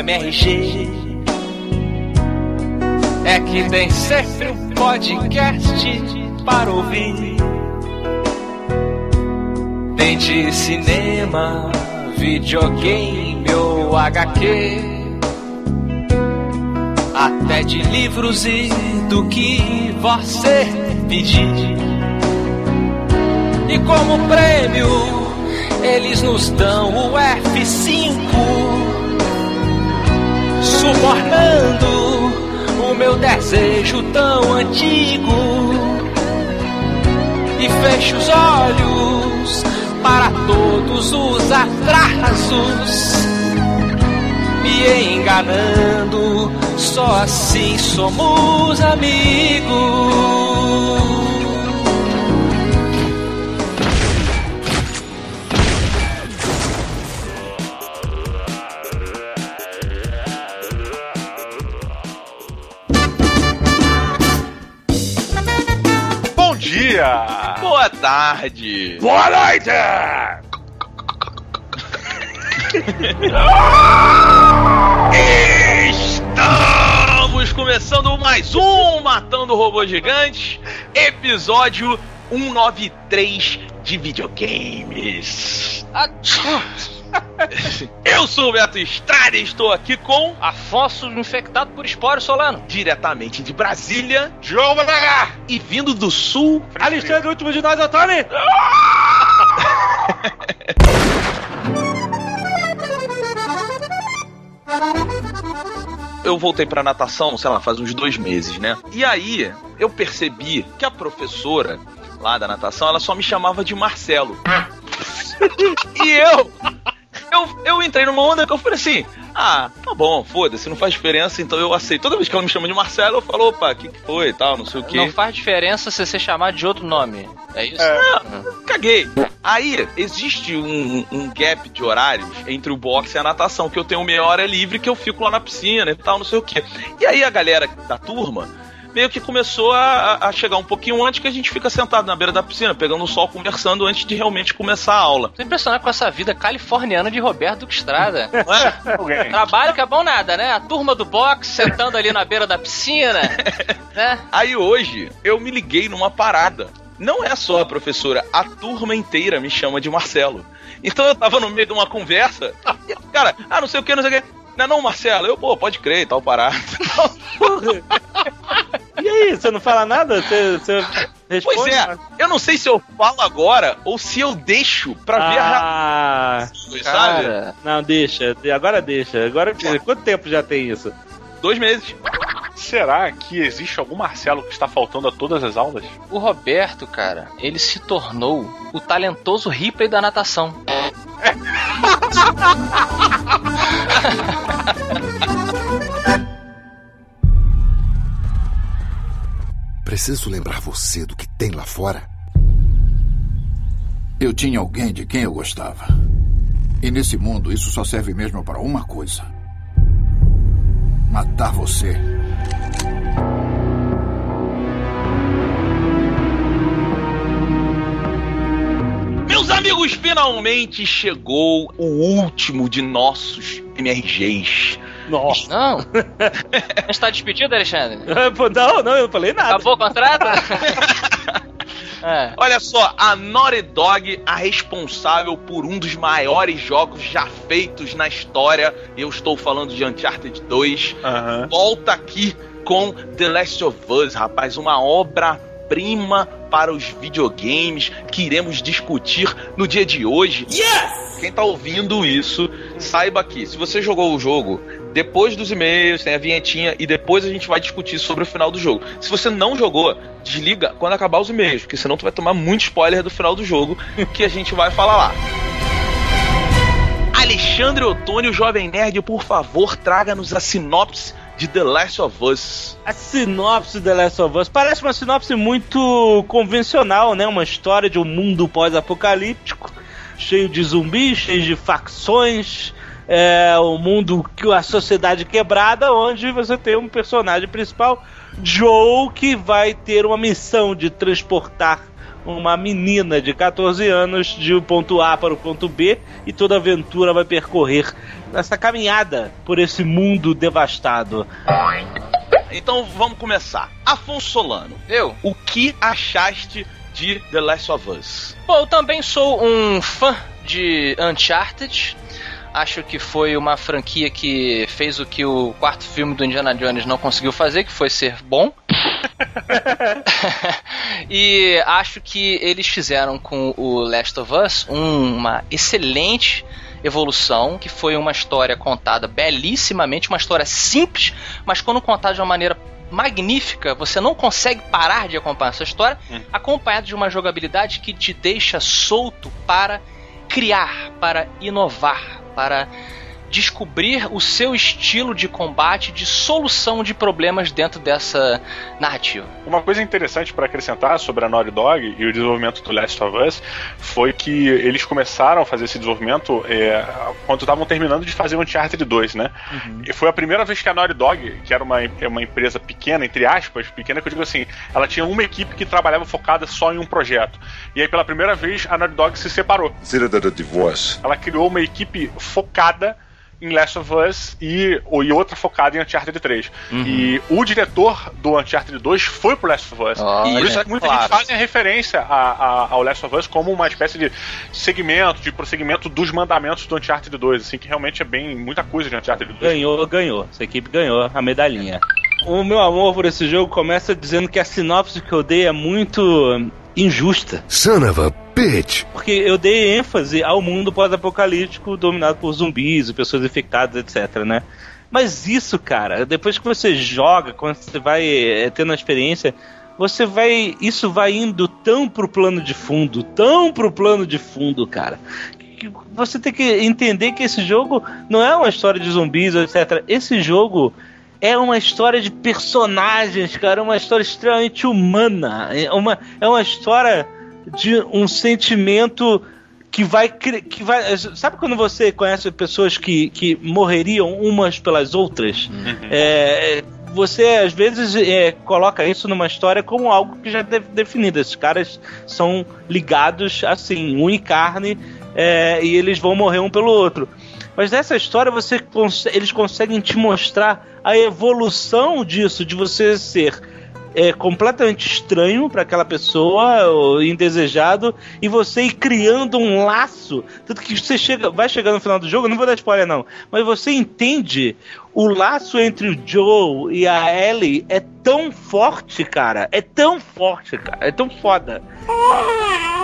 MRG é que tem sempre um podcast para ouvir. Tem de cinema, videogame ou HQ. Até de livros e do que você pedir. E como prêmio, eles nos dão o F5, subornando o meu desejo tão antigo. E fecho os olhos para todos os atrasos, me enganando. Só assim somos amigos. Tarde! Boa noite! Estamos começando mais um Matando Robôs Gigantes, episódio 193 de videogames. Eu sou o Beto Estrada e estou aqui com Afonso infectado por esporo solano. diretamente de Brasília João Managar! e vindo do sul. Alexandre, o último de nós, Antônio! Eu voltei pra natação, sei lá, faz uns dois meses, né? E aí eu percebi que a professora lá da natação, ela só me chamava de Marcelo. e eu, eu, eu entrei numa onda que eu falei assim: ah, tá bom, foda-se, não faz diferença, então eu aceito. Toda vez que ela me chama de Marcelo, eu falo, opa, o que, que foi e tal, não sei o quê. Não faz diferença se você chamar de outro nome. É isso? Não, caguei. Aí, existe um, um gap de horários entre o boxe e a natação, que eu tenho meia hora livre que eu fico lá na piscina e tal, não sei o quê. E aí a galera da turma meio que começou a, a chegar um pouquinho antes que a gente fica sentado na beira da piscina, pegando o sol, conversando antes de realmente começar a aula. Tô impressionado com essa vida californiana de Roberto Duque Estrada. É? Trabalho que é bom nada, né? A turma do boxe sentando ali na beira da piscina, né? Aí hoje eu me liguei numa parada. Não é só a professora, a turma inteira me chama de Marcelo. Então eu tava no meio de uma conversa, e, cara, ah, não sei o que, não sei o que. Não, é não, Marcelo, eu, pô, pode crer, tal parada. E aí, você não fala nada? Você, você responde? Pois é, eu não sei se eu falo agora ou se eu deixo pra ver a Ah, reação, sabe? Não, deixa. Agora deixa. Agora, quanto tempo já tem isso? Dois meses. Será que existe algum Marcelo que está faltando a todas as aulas? o Roberto, cara, ele se tornou o talentoso Ripley da natação. Preciso lembrar você do que tem lá fora. Eu tinha alguém de quem eu gostava. E nesse mundo, isso só serve mesmo para uma coisa: matar você. Amigos, finalmente chegou o último de nossos MRGs. Nossa. Não? A gente tá despedido, Alexandre? Pô, Não, não, eu não falei nada. Acabou o contrato? é. Olha só, a Naughty Dog, a responsável por um dos maiores jogos já feitos na história, eu estou falando de Uncharted 2, Aham. volta aqui com The Last of Us, rapaz, uma obra-prima para os videogames que iremos discutir no dia de hoje. Quem tá ouvindo isso, saiba que se você jogou o jogo depois dos e-mails, tem a vinhetinha e depois a gente vai discutir sobre o final do jogo. Se você não jogou, desliga quando acabar os e-mails, porque senão tu vai tomar muito spoiler do final do jogo que a gente vai falar lá. Alexandre Otônio, Jovem Nerd, por favor, traga-nos a sinopse de The Last of Us. A sinopse de The Last of Us parece uma sinopse muito convencional, né? Uma história de um mundo pós-apocalíptico, cheio de zumbis, cheio de facções. É um mundo que a sociedade quebrada, onde você tem um personagem principal, Joe, que vai ter uma missão de transportar uma menina de 14 anos de um ponto A para o ponto B e toda aventura vai percorrer nessa caminhada por esse mundo devastado. Então vamos começar. Afonso Solano, Eu? o que achaste de The Last of Us? Bom, eu também sou um fã de Uncharted. Acho que foi uma franquia que fez o que o quarto filme do Indiana Jones não conseguiu fazer, que foi ser bom. e acho que eles fizeram com o Last of Us uma excelente evolução, que foi uma história contada belíssimamente, uma história simples, mas quando contada de uma maneira magnífica, você não consegue parar de acompanhar essa história, acompanhado de uma jogabilidade que te deixa solto para criar, para inovar, para descobrir o seu estilo de combate, de solução de problemas dentro dessa narrativa. Uma coisa interessante para acrescentar sobre a Naughty Dog e o desenvolvimento do Last of Us foi que eles começaram a fazer esse desenvolvimento é, quando estavam terminando de fazer o Uncharted 2, né? E foi a primeira vez que a Naughty Dog, que era uma, é uma empresa pequena, entre aspas, pequena, que eu digo assim, ela tinha uma equipe que trabalhava focada só em um projeto. E aí, pela primeira vez, a Naughty Dog se separou. Ela criou uma equipe focada em Last of Us e, e outra focada em Uncharted 3. E o diretor do Uncharted 2 foi pro Last of Us. Olha. Por isso que muita Claro. gente faz a referência a- a- ao Last of Us como uma espécie de segmento, de prosseguimento dos mandamentos do Uncharted 2, assim, que realmente é bem muita coisa de Uncharted 2. Ganhou, ganhou. Essa equipe ganhou a medalhinha. O meu amor por esse jogo começa dizendo que a sinopse que eu dei é muito injusta. Son of a bitch. Porque eu dei ênfase ao mundo pós-apocalíptico dominado por zumbis e pessoas infectadas, etc, né? Mas isso, cara, depois que você joga, quando você vai eh, tendo a experiência, você vai. Isso vai indo tão pro plano de fundo, tão pro plano de fundo, cara. que Você tem que entender que esse jogo não é uma história de zumbis, etc. Esse jogo é uma história de personagens, cara, é uma história extremamente humana. É uma, é uma história de um sentimento que vai que vai sabe quando você conhece pessoas que, que morreriam umas pelas outras? É, você às vezes é, coloca isso numa história como algo que já é de- definido. Esses caras são ligados assim unha e carne é, e eles vão morrer um pelo outro mas nessa história você eles conseguem te mostrar a evolução disso de você ser é completamente estranho para aquela pessoa, ou indesejado, e você ir criando um laço. Tanto que você chega, vai chegar no final do jogo, não vou dar spoiler não, mas você entende o laço entre o Joe e a Ellie é tão forte, cara. É tão forte, cara. É tão foda.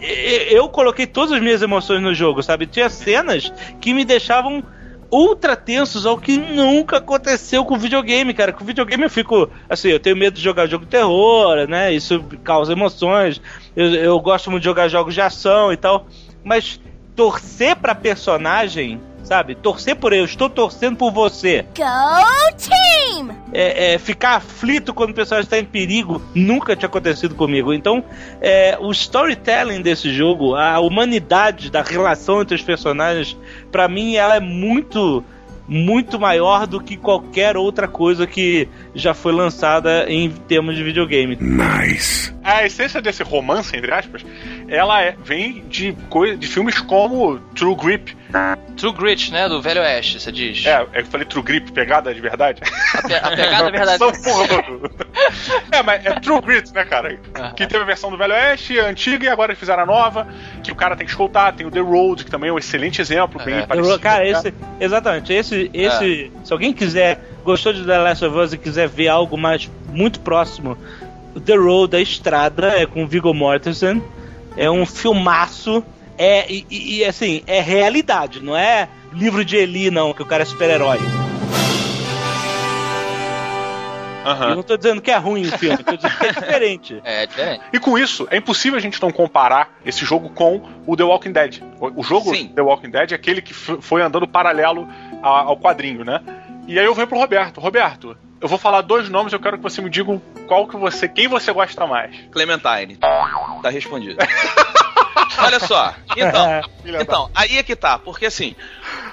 Eu coloquei todas as minhas emoções no jogo, sabe? Tinha cenas que me deixavam ultra tensos, ao que nunca aconteceu com videogame, cara. Com videogame eu fico, assim, eu tenho medo de jogar jogo de terror, né? Isso causa emoções. Eu, eu gosto muito de jogar jogos de ação e tal. Mas torcer pra personagem, sabe? Torcer por eu, estou torcendo por você. Go team! É, é, ficar aflito quando o personagem está em perigo nunca tinha acontecido comigo. Então, é, o storytelling desse jogo, a humanidade da relação entre os personagens, pra mim, ela é muito, muito maior do que qualquer outra coisa que já foi lançada em termos de videogame. Nice. A essência desse romance, entre aspas, ela é- vem de, de filmes como True Grip. True Grit, né? Do Velho Oeste, você diz. É, eu falei True Grip, pegada de verdade. A, pe- a pegada é verdade. São porra. é, mas é True Grit, né, cara? Que teve a versão do Velho Oeste, a antiga, e agora eles fizeram a nova, que o cara tem que escoltar. Tem o The Road, que também é um excelente exemplo, bem É. parecido. Cara, né? esse, exatamente, esse, esse, se alguém quiser, gostou de The Last of Us e quiser ver algo mais muito próximo, The Road, a Estrada, é com Viggo Mortensen, é um filmaço, é, e, e- assim, é realidade, não é livro de Eli, não, que o cara é super-herói. Aham. Eu não tô dizendo que é ruim o filme, tô dizendo que é diferente. É, diferente. E com isso, é impossível a gente não comparar esse jogo com o The Walking Dead. O, jogo Sim. The Walking Dead é aquele que foi andando paralelo ao quadrinho, né? E aí eu venho pro Roberto. Roberto, eu vou falar dois nomes, eu quero que você me diga qual que você, quem você gosta mais. Clementine. Tá respondido. olha só. Então, então, aí é que tá, porque assim,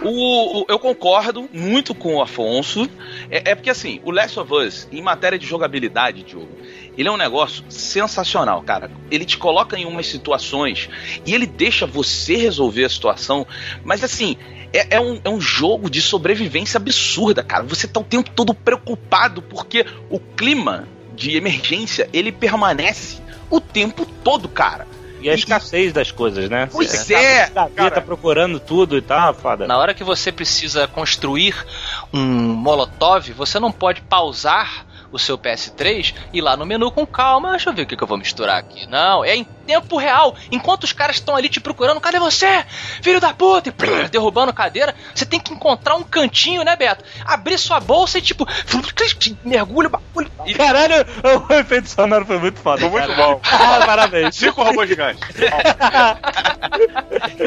o, o- eu concordo muito com o Afonso. É, é porque assim, o Last of Us, em matéria de jogabilidade, Diogo, ele é um negócio sensacional, cara. Ele te coloca em umas situações e ele deixa você resolver a situação, mas assim. É, é um, é um jogo de sobrevivência absurda, cara. Você tá o tempo todo preocupado porque o clima de emergência ele permanece o tempo todo, cara. E a escassez das coisas, né? Pois Você é, tá, tá, tá procurando tudo e tal, foda. Na hora que você precisa construir um molotov, você não pode pausar o seu PS3 e ir lá no menu com calma, deixa eu ver o que, que eu vou misturar aqui. Não, é em tempo real. Enquanto os caras estão ali te procurando, cadê você? Filho da puta! E plum, derrubando cadeira, você tem que encontrar um cantinho, né, Beto? Abrir sua bolsa e tipo, mergulha o bagulho. E caralho, o efeito sonoro foi muito foda. Foi muito bom. Ah, parabéns. Cinco robôs gigantes.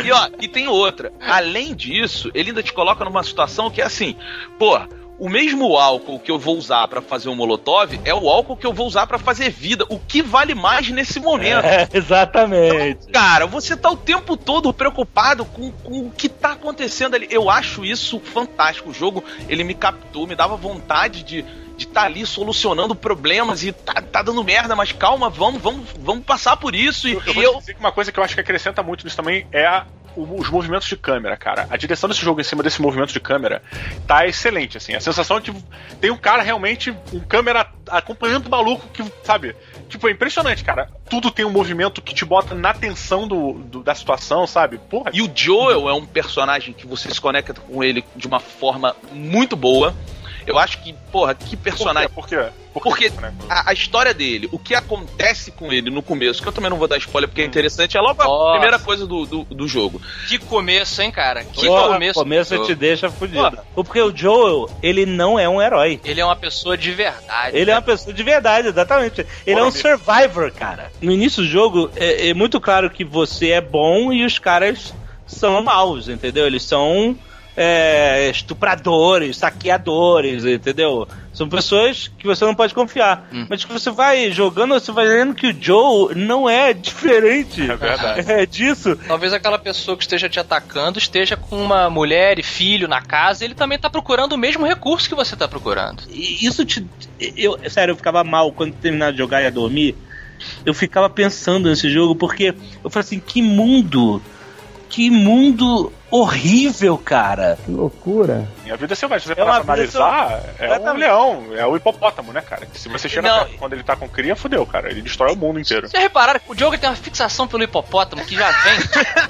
E ó, e tem outra. Além disso, ele ainda te coloca numa situação que é assim, pô, o mesmo álcool que eu vou usar pra fazer um molotov é o álcool que eu vou usar pra fazer vida. O que vale mais nesse momento? É, exatamente. Cara, você tá o tempo todo preocupado com, com o que tá acontecendo ali. Eu acho isso fantástico. O jogo, ele me captou, me dava vontade de de estar ali solucionando problemas e tá, tá dando merda, mas calma, vamos, vamos, vamos passar por isso. E Eu, eu vou eu, te dizer que uma coisa que eu acho que acrescenta muito nisso também é a- os movimentos de câmera, cara. A direção desse jogo em cima desse movimento de câmera tá excelente, assim. A sensação de tem um cara realmente, um câmera acompanhando o maluco que, sabe? Tipo, é impressionante, cara. Tudo tem um movimento que te bota na tensão do, do- da situação, sabe? Porra, E o Joel é um personagem que você se conecta com ele de uma forma muito boa. Eu acho que, porra, que personagem. Por quê? Por quê? Porque né? a, a história dele, o que acontece com ele no começo, que eu também não vou dar spoiler porque é interessante, é logo a Nossa. primeira coisa do, do, do jogo. Que começo, hein, cara? Que Porra, começo. começo te deixa fudido. Porque o Joel, ele não é um herói. Ele é uma pessoa de verdade. Ele é uma pessoa de verdade, exatamente. Ele é um survivor, cara. No início do jogo, é, é muito claro que você é bom e os caras são maus, entendeu? Eles são é, estupradores, saqueadores, entendeu? São pessoas que você não pode confiar. Hum. Mas que você vai jogando, você vai vendo que o Joe não é diferente É verdade. é, disso. Talvez aquela pessoa que esteja te atacando esteja com uma mulher e filho na casa, e ele também tá procurando o mesmo recurso que você tá procurando. E isso te. Eu, sério, eu ficava mal quando terminava de jogar e ia dormir. Eu ficava pensando nesse jogo porque eu falei assim: que mundo! Que mundo horrível, cara! Que loucura. E a vida selvagem, se você É vida analisar, é um leão, é o hipopótamo, né, cara? Se você chega Não. quando ele tá com cria, fudeu, cara. Ele destrói o mundo inteiro. Vocês já repararam que o Diogo tem uma fixação pelo hipopótamo que já vem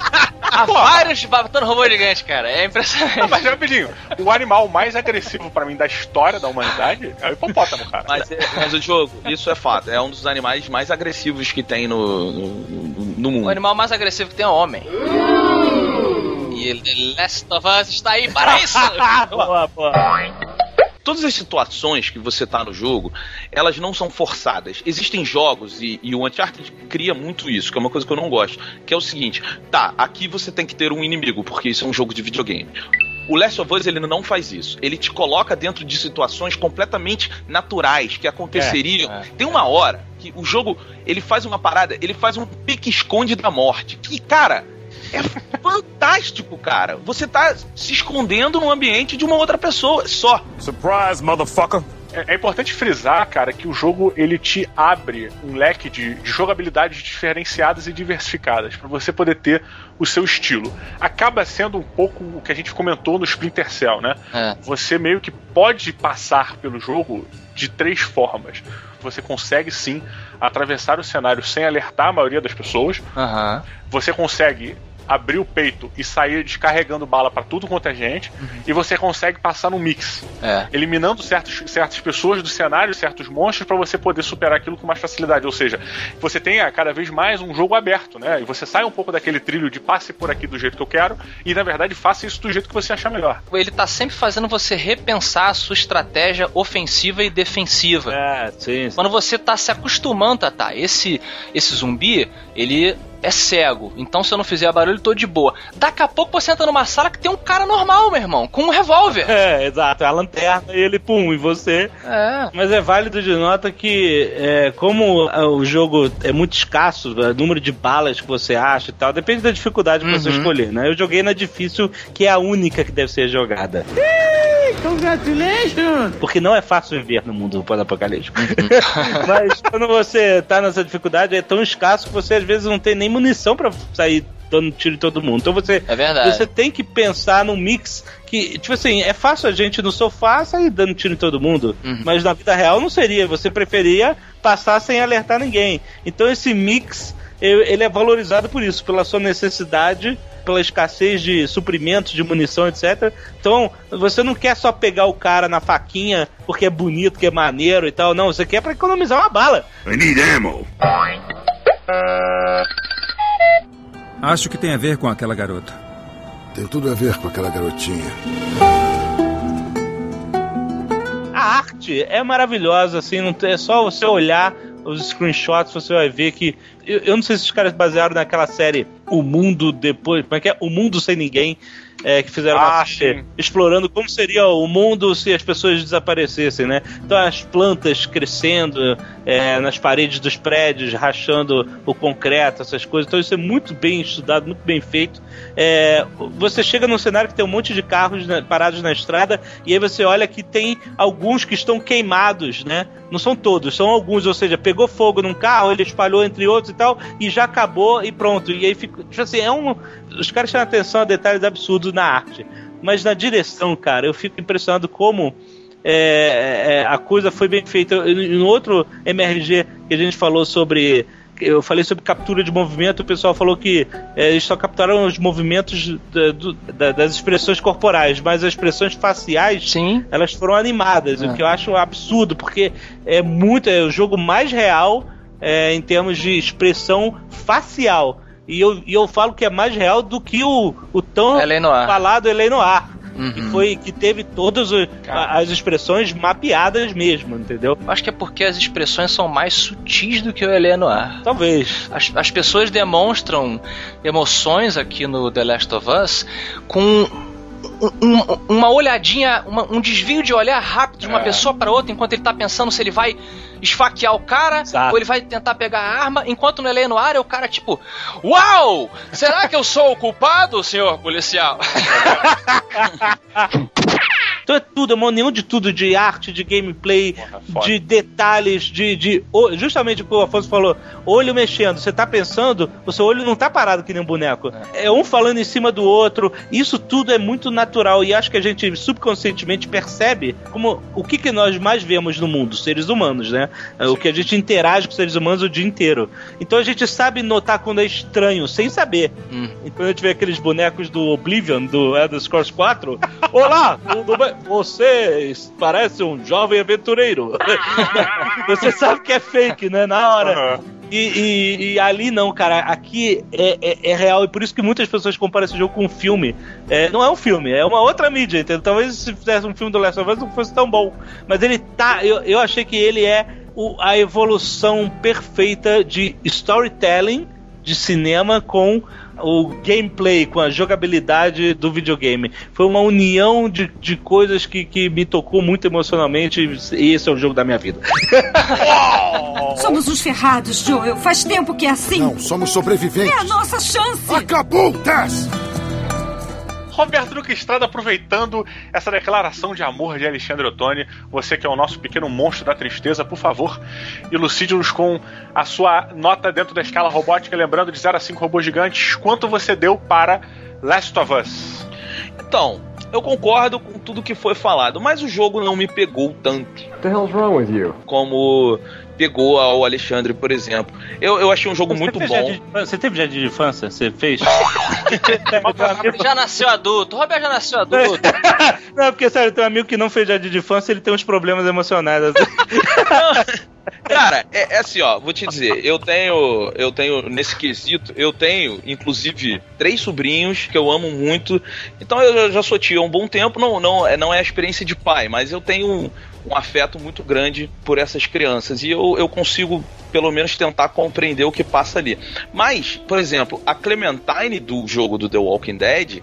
há vários batendo robô gigante, cara. É Não, impressionante. mas rapidinho, o animal mais agressivo pra mim da história da humanidade é o hipopótamo, cara. Mas, é- mas o jogo, isso é fato, é um dos animais mais agressivos que tem no, no, no- no O mundo. animal mais agressivo que tem é o homem. E The Last of Us está aí para isso! boa, boa. Todas as situações que você tá no jogo, elas não são forçadas. Existem jogos, e, e o Uncharted cria muito isso, que é uma coisa que eu não gosto. Que é o seguinte: tá, aqui você tem que ter um inimigo, porque isso é um jogo de videogame. O Last of Us ele não faz isso. Ele te coloca dentro de situações completamente naturais que aconteceriam. É, é. Tem uma hora que o jogo ele faz uma parada, ele faz um pique-esconde da morte. Que, cara, é fantástico, cara. Você tá se escondendo no ambiente de uma outra pessoa só. Surprise, motherfucker. É, é importante frisar, cara, que o jogo ele te abre um leque de, de jogabilidades diferenciadas e diversificadas pra você poder ter o seu estilo. Acaba sendo um pouco o que a gente comentou no Splinter Cell, né? É. Você meio que pode passar pelo jogo de três formas. Você consegue sim atravessar o cenário sem alertar a maioria das pessoas. Aham. Você consegue abrir o peito e sair descarregando bala pra tudo quanto é gente. E você consegue passar no mix É. eliminando certos, certas pessoas do cenário, certos monstros, pra você poder superar aquilo com mais facilidade. Ou seja, você tenha cada vez mais um jogo aberto, né? E você sai um pouco daquele trilho de passe por aqui do jeito que eu quero, e na verdade faça isso do jeito que você achar melhor. Ele tá sempre fazendo você repensar a sua estratégia ofensiva e defensiva. É, sim. sim. Quando você tá se acostumando a tá, esse esse zumbi, ele é cego. Então se eu não fizer barulho, tô de boa. Daqui a pouco você entra numa sala que tem um cara normal, meu irmão, com um revólver. É, exato. É a lanterna e ele, pum, e você. É. Mas é válido de nota que, é, como ah, o jogo é muito escasso, o número de balas que você acha e tal, depende da dificuldade que você Uhum. escolher, né? Eu joguei na difícil, que é a única que deve ser jogada. Congratulations! Porque não é fácil viver no mundo pós-apocalíptico. Mas quando você tá nessa dificuldade, é tão escasso que você às vezes não tem nem munição pra sair dando tiro em todo mundo. Então você, É verdade. você tem que pensar num mix que, tipo assim, é fácil a gente no sofá sair dando tiro em todo mundo, Uhum. mas na vida real não seria. Você preferia passar sem alertar ninguém. Então esse mix, ele é valorizado por isso, pela sua necessidade, pela escassez de suprimentos, de munição, etc. Então, você não quer só pegar o cara na faquinha porque é bonito, que é maneiro e tal. Não, você quer pra economizar uma bala. I need ammo. Acho que tem a ver com aquela garota. Tem tudo a ver com aquela garotinha. A arte é maravilhosa, assim, não é só você olhar os screenshots, você vai ver que. Eu, eu não sei se os caras basearam naquela série O Mundo Depois. Como é que é? O Mundo Sem Ninguém. É, que fizeram Ah, uma série explorando como seria o mundo se as pessoas desaparecessem, né? Então as plantas crescendo é, nas paredes dos prédios, rachando o concreto, essas coisas. Então isso é muito bem estudado, muito bem feito. É, você chega num cenário que tem um monte de carros né, parados na estrada e aí você olha que tem alguns que estão queimados, né? Não são todos, são alguns, ou seja, pegou fogo num carro, ele espalhou entre outros e tal, e já acabou e pronto. E aí fica, tipo assim, é um, os caras chamam atenção a detalhes absurdos na arte, mas na direção, cara, eu fico impressionado como é, é, a coisa foi bem feita. No outro MRG que a gente falou sobre eu falei sobre captura de movimento, o pessoal falou que é, eles só capturaram os movimentos da- do- da- das expressões corporais, mas as expressões faciais Sim. elas foram animadas, É. o que eu acho absurdo, porque é muito, é o jogo mais real é, em termos de expressão facial. E eu, e eu falo que é mais real do que o, o tão falado Elei Noir. Uhum. Que foi que teve todas as expressões mapeadas mesmo, entendeu? Acho que é porque as expressões são mais sutis do que o Elé no ar. Talvez. As, as pessoas demonstram emoções aqui no The Last of Us com um- um- uma olhadinha, uma- um desvio de olhar rápido de uma É. pessoa para outra enquanto ele tá pensando se ele vai esfaquear o cara Exato. ou ele vai tentar pegar a arma, enquanto no Elé no ar é o cara tipo, uau! Será que eu sou o culpado, senhor policial? Então é tudo, é uma união de tudo, de arte, de gameplay, Porra, foda. de detalhes, de, de. Justamente o que o Afonso falou, olho mexendo. Você tá pensando, o seu olho não tá parado que nem um boneco. É, um falando em cima do outro. Isso tudo é muito natural e acho que a gente subconscientemente percebe como o que, que nós mais vemos no mundo, seres humanos, né? É, O que a gente interage com seres humanos o dia inteiro. Então a gente sabe notar quando é estranho, sem saber. Hum. E quando a gente vê aqueles bonecos do Oblivion, do Elder Scrolls 4, Olá, tudo bem? Você parece um jovem aventureiro. Você sabe que é fake, né? Na hora. E, e- e ali não, cara. Aqui é, é- é real. E por isso que muitas pessoas comparam esse jogo com um filme. É, não é um filme, é uma outra mídia, entendeu? Talvez se fizesse um filme do Last of Us não fosse tão bom. Mas ele tá. Eu, eu achei que ele é o- a evolução perfeita de storytelling de cinema com o gameplay, com a jogabilidade do videogame. Foi uma união de, de coisas que, que me tocou muito emocionalmente e esse é o jogo da minha vida. Somos uns ferrados, Joel. Faz tempo que é assim. Não, somos sobreviventes. É a nossa chance. Acabou, Tess! Roberto Duque Estrada, aproveitando essa declaração de amor de Alexandre Ottoni, você que é o nosso pequeno monstro da tristeza, por favor, elucide-nos com a sua nota dentro da escala robótica, lembrando de 0 a 5 robôs gigantes, quanto você deu para Last of Us? Então, eu concordo com tudo que foi falado, mas o jogo não me pegou tanto. What the hell's wrong with you? Como pegou ao Alexandre, por exemplo. Eu, eu achei um jogo muito fez bom. de? Você teve jardim de infância? Você fez? já nasceu adulto. O Roberto já nasceu adulto. não, porque sério, tem um amigo que não fez jardim de infância, ele tem uns problemas emocionais. assim. Cara, é, é assim, ó, vou te dizer, eu tenho, eu tenho, nesse quesito, eu tenho, inclusive, três sobrinhos que eu amo muito. Então eu já sou tio há um bom tempo, não, não, é- não é a experiência de pai, mas eu tenho um, um afeto muito grande por essas crianças. E eu, eu consigo, pelo menos, tentar compreender o que passa ali. Mas, por exemplo, a Clementine do jogo do The Walking Dead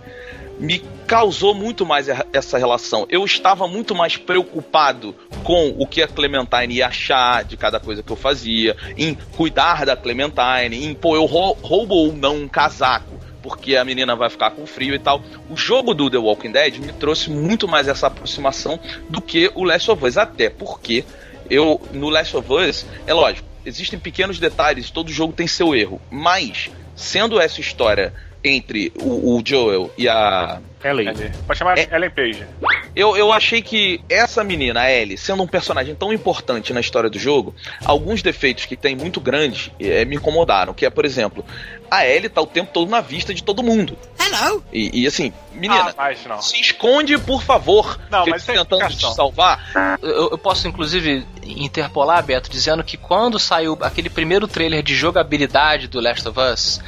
me causou muito mais essa relação. Eu estava muito mais preocupado com o que a Clementine ia achar de cada coisa que eu fazia, em cuidar da Clementine, em pô, eu rou- roubo ou não um casaco. Porque a menina vai ficar com frio e tal. O jogo do The Walking Dead me trouxe muito mais essa aproximação do que o Last of Us. Até porque eu, no Last of Us, é lógico, existem pequenos detalhes, todo jogo tem seu erro. Mas, sendo essa história entre o, o Joel e a. Ellie. Ellie. Pode chamar É. Ellen Page. Eu, eu achei que essa menina, a Ellie, sendo um personagem tão importante na história do jogo, alguns defeitos que tem muito grandes eh, me incomodaram. Que é, por exemplo, a Ellie tá o tempo todo na vista de todo mundo. Hello. E, e, assim, menina, Ah, mas não. se esconde, por favor. Não, mas é tentando te salvar. Eu, eu posso, inclusive, interpolar, Beto, dizendo que quando saiu aquele primeiro trailer de jogabilidade do Last of Us,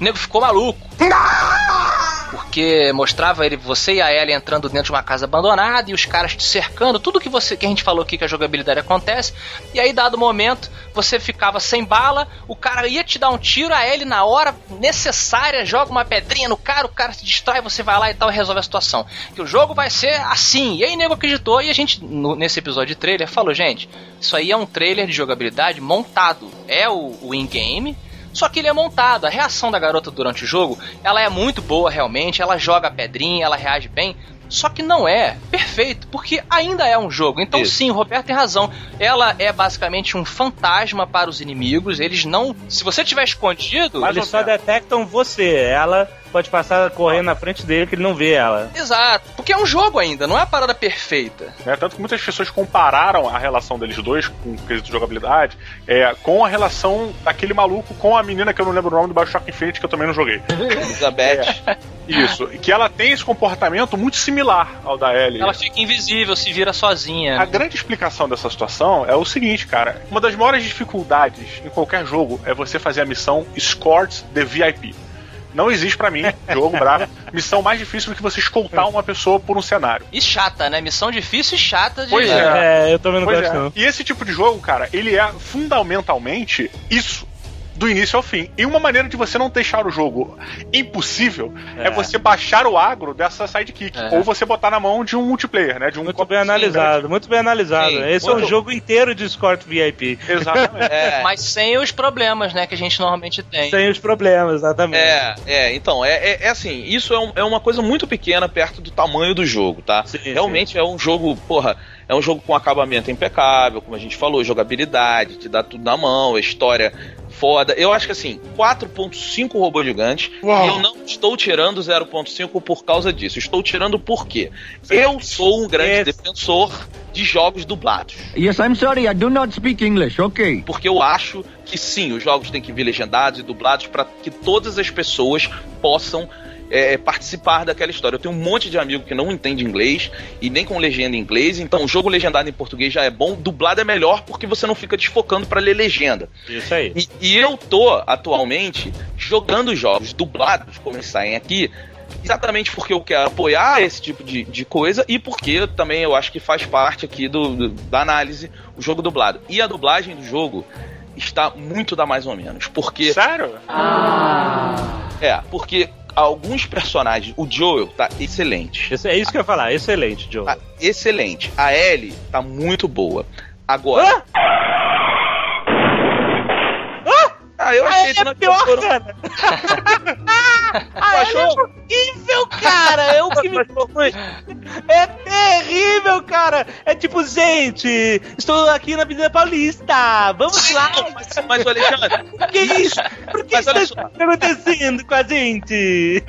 o nego ficou maluco. Porque mostrava ele, você e a Ellie entrando dentro de uma casa abandonada e os caras te cercando, tudo que você que a gente falou aqui que a jogabilidade acontece. E aí, dado momento, você ficava sem bala, o cara ia te dar um tiro, a Ellie na hora necessária joga uma pedrinha no cara, o cara se distrai, você vai lá e tal e resolve a situação. Que o jogo vai ser assim. E aí, nego acreditou e a gente no- nesse episódio de trailer falou, gente, isso aí é um trailer de jogabilidade montado. É o, o in-game, só que ele é montado. A reação da garota durante o jogo, ela é muito boa realmente, ela joga a pedrinha, ela reage bem. Só que não é perfeito, porque ainda é um jogo. Então Isso. sim, o Roberto tem razão. Ela é basicamente um fantasma para os inimigos. Eles não. Se você tiver escondido. Mas Eles só detectam você. Ela pode passar correndo na frente dele que ele não vê ela. Exato. Porque é um jogo ainda, não é a parada perfeita. né? Tanto que muitas pessoas compararam a relação deles dois, com o quesito de jogabilidade, é, com a relação daquele maluco com a menina que eu não lembro o nome do Bioshock Infinite, que eu também não joguei. Elizabeth. Isso. Que ela tem esse comportamento muito similar ao da Ellie. Ela fica invisível, se vira sozinha. A grande explicação dessa situação é o seguinte, cara. Uma das maiores dificuldades em qualquer jogo é você fazer a missão Escort the VIP. Não existe pra mim, jogo bravo, missão mais difícil do que você escoltar uma pessoa por um cenário. E chata, né? Missão difícil e chata de. Pois é. É, eu também não Pois gosto, é. não. E esse tipo de jogo, cara, ele é fundamentalmente isso. Do início ao fim. E uma maneira de você não deixar o jogo impossível é, É. você baixar o agro dessa sidekick. É. Ou você botar na mão de um multiplayer, né? De um Muito bem analisado, muito bem analisado. Sim, Esse é muito- um jogo inteiro de escort VIP. Exatamente. É, Mas sem os problemas, né, que a gente normalmente tem. Sem os problemas, exatamente. É, é, então, é, é, é assim, isso é, um- é uma coisa muito pequena perto do tamanho do jogo, tá? Sim, Realmente é um jogo, porra, é um jogo com acabamento impecável, como a gente falou, jogabilidade, te dá tudo na mão, a história foda. Eu acho que assim, 4.5 robô gigante, e eu não estou tirando 0.5 por causa disso. Estou tirando por quê? Eu sou um grande defensor de jogos dublados. Yes, I'm sorry, I do not speak English. Okay. Porque eu acho que sim, os jogos têm que vir legendados e dublados para que todas as pessoas possam é, participar daquela história. Eu tenho um monte de amigo que não entende inglês e nem com legenda em inglês, então o jogo legendado em português já é bom, dublado é melhor porque você não fica desfocando para ler legenda. Isso aí. E, e eu tô atualmente jogando jogos dublados, como eles saem aqui, exatamente porque eu quero apoiar esse tipo de, de coisa e porque também eu acho que faz parte aqui do, do- da análise o jogo dublado. E a dublagem do jogo está muito da mais ou menos, porque Sério? é, porque alguns personagens, o Joel tá excelente. Esse- é isso que eu ia falar, excelente, Joe. Tá excelente. A Ellie tá muito boa. Agora. Ah, eu achei que é pior, foram- cara. Tu achou? Horrível, cara! É o que me... É terrível, cara! É tipo, gente, estou aqui na Avenida Paulista, vamos lá! Mas, mas Alexandre, Por que isso? Por que Mas isso está acontecendo com a gente?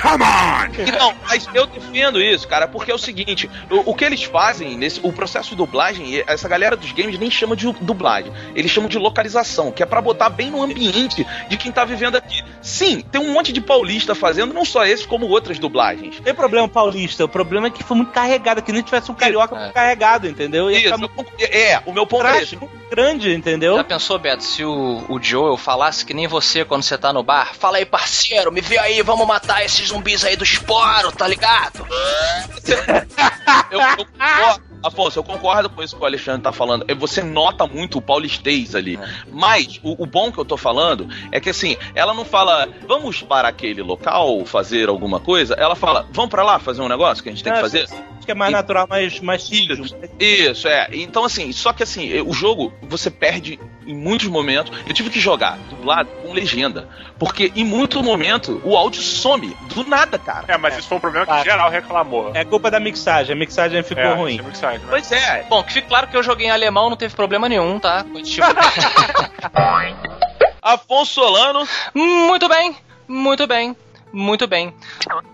Come on! Então, mas eu defendo isso, cara, porque é o seguinte: o, o que eles fazem nesse. O processo de dublagem, essa galera dos games nem chama de dublagem, eles chamam de localização, que é para botar bem no ambiente de quem tá vivendo aqui. Sim, tem um monte de paulista fazendo, não só esse, como outras dublagens. Tem problema paulista, o problema é que foi muito carregado, que nem tivesse um carioca É. carregado, entendeu? Ia Isso, meu ponto- é, o meu ponto é esse. muito grande, entendeu? Já pensou, Beto, se o, o Joel falasse que nem você quando você tá no bar? Fala aí, parceiro, me vê aí, vamos matar esses zumbis aí do esporo, tá ligado? Eu, eu concordo, Afonso, eu concordo com isso que o Alexandre tá falando. É, Você nota muito o paulistês ali. Mas o, o bom que eu tô falando é que assim, ela não fala, vamos para aquele local fazer alguma coisa. Ela fala, vamos para lá fazer um negócio que a gente tem que É, fazer. Acho que é mais natural, mais, mais sujo. Isso, é. Então, assim, só que assim, o jogo você perde em muitos momentos. Eu tive que jogar dublado com legenda. Porque em muito momento o áudio some. Do nada, cara. É, mas isso foi um problema que Ah. geral reclamou. É culpa da mixagem, a mixagem ficou É, ruim. é mixagem, né? Pois é. Bom, que fique claro que eu joguei em alemão, não teve problema nenhum, tá? Foi tipo. Afonso Solano. muito bem, muito bem, muito bem.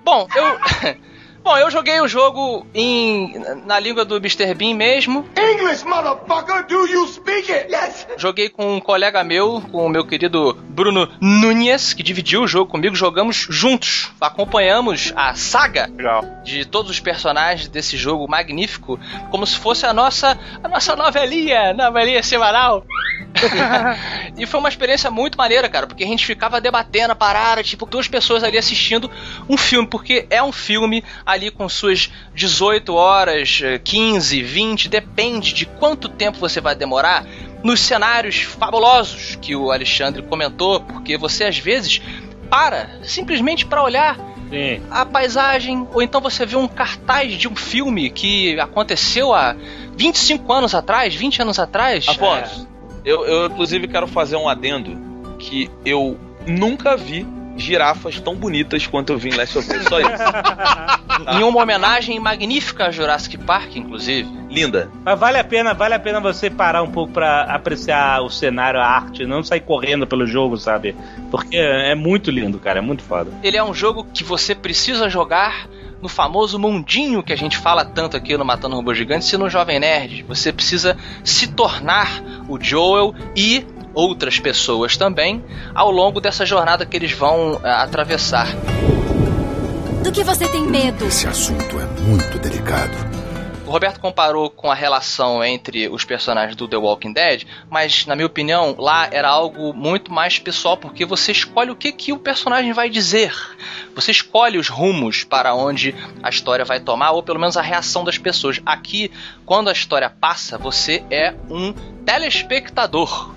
Bom, eu. Bom, eu joguei o jogo em na língua do Mr. Bean mesmo. English, motherfucker! Do you speak it? Yes! Joguei com um colega meu, com o meu querido Bruno Nunes, que dividiu o jogo comigo. Jogamos juntos, acompanhamos a saga Legal. de todos os personagens desse jogo magnífico, como se fosse a nossa a nossa novelinha, novelinha semanal. e foi uma experiência muito maneira, cara, porque a gente ficava debatendo a parada, tipo, duas pessoas ali assistindo um filme, porque é um filme ali com suas 18 horas, eh, 15, 20, depende de quanto tempo você vai demorar nos cenários fabulosos que o Alexandre comentou, porque você às vezes para simplesmente para olhar Sim. a paisagem, ou então você vê um cartaz de um filme que aconteceu há 25 anos atrás, 20 anos atrás. Afonso, eu, eu inclusive quero fazer um adendo que eu nunca vi girafas tão bonitas quanto eu vi em Last of Us. Só isso. Em uma homenagem magnífica a Jurassic Park, inclusive. Linda. Mas vale a pena, vale a pena você parar um pouco pra apreciar o cenário, a arte, não sair correndo pelo jogo, sabe? Porque é muito lindo, cara, é muito foda. Ele é um jogo que você precisa jogar no famoso mundinho que a gente fala tanto aqui no Matando Robô Gigante e no Jovem Nerd. Você precisa se tornar o Joel e outras pessoas também ao longo dessa jornada que eles vão eh, atravessar. Do que você tem medo? Esse assunto é muito delicado. O Roberto comparou com a relação entre os personagens do The Walking Dead, mas na minha opinião, lá era algo muito mais pessoal, porque você escolhe o que, que o personagem vai dizer. Você escolhe os rumos para onde a história vai tomar, ou pelo menos a reação das pessoas. Aqui, quando a história passa, você é um telespectador.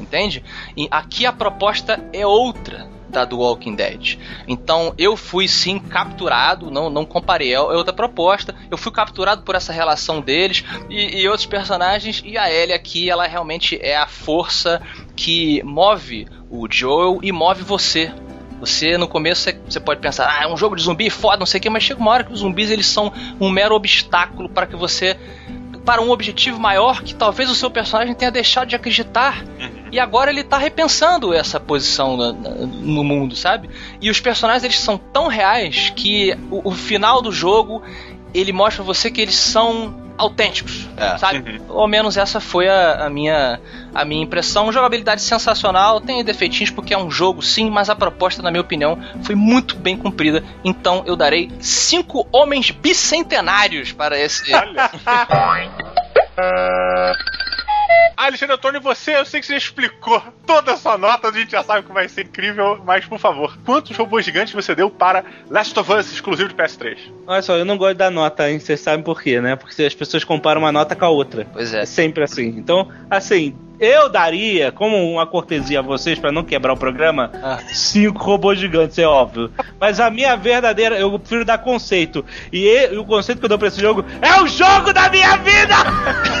Entende? E aqui a proposta é outra da do Walking Dead. Então eu fui sim capturado, não, não comparei, é outra proposta. Eu fui capturado por essa relação deles e, e outros personagens. E a Ellie aqui, ela realmente é a força que move o Joel e move você. Você no começo você pode pensar, ah, é um jogo de zumbi foda, não sei o que, mas chega uma hora que os zumbis eles são um mero obstáculo para que você para um objetivo maior que talvez o seu personagem tenha deixado de acreditar. E agora ele tá repensando essa posição na- no, mundo, sabe? E os personagens eles são tão reais que o, o final do jogo ele mostra pra você que eles são autênticos, É. sabe? Ou menos essa foi a, a minha a minha impressão. Jogabilidade sensacional, tem defeitinhos porque é um jogo sim, mas a proposta, na minha opinião, foi muito bem cumprida. Então eu darei cinco homens bicentenários para esse. Ah, Alexandre Antônio, você, eu sei que você já explicou toda a sua nota, a gente já sabe que vai ser incrível, mas por favor, quantos robôs gigantes você deu para Last of Us exclusivo de PS3? Olha só, eu não gosto da nota, hein? Vocês sabem por quê, né? Porque as pessoas comparam uma nota com a outra. Pois É é. sempre assim. Então, assim, eu daria, como uma cortesia a vocês, pra não quebrar o programa, Ah. cinco robôs gigantes, é óbvio. Mas a minha verdadeira, eu prefiro dar conceito. E, e- e o conceito que eu dou pra esse jogo é o jogo da minha vida!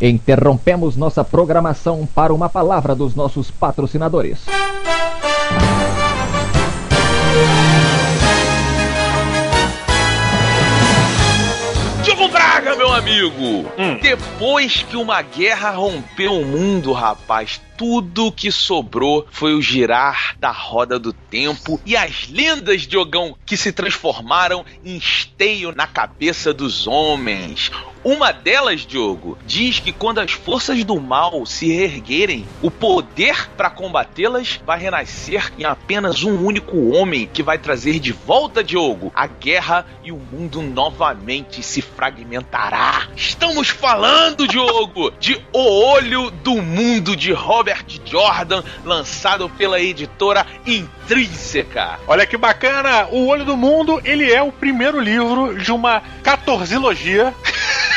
Interrompemos nossa programação para uma palavra dos nossos patrocinadores. Diogo Braga, meu amigo! Depois que uma guerra rompeu o mundo, rapaz, tudo que sobrou foi o girar da roda do tempo e as lendas, Diogão, que se transformaram em esteio na cabeça dos homens. Uma delas, Diogo, diz que quando as forças do mal se reerguerem, o poder para combatê-las vai renascer em apenas um único homem que vai trazer de volta, Diogo, a guerra e o mundo novamente se fragmentará. Estamos falando, Diogo, de O Olho do Mundo de Robert Jordan, lançado pela editora Intrínseca. Olha que bacana! O Olho do Mundo, ele é o primeiro livro de uma catorzilogia.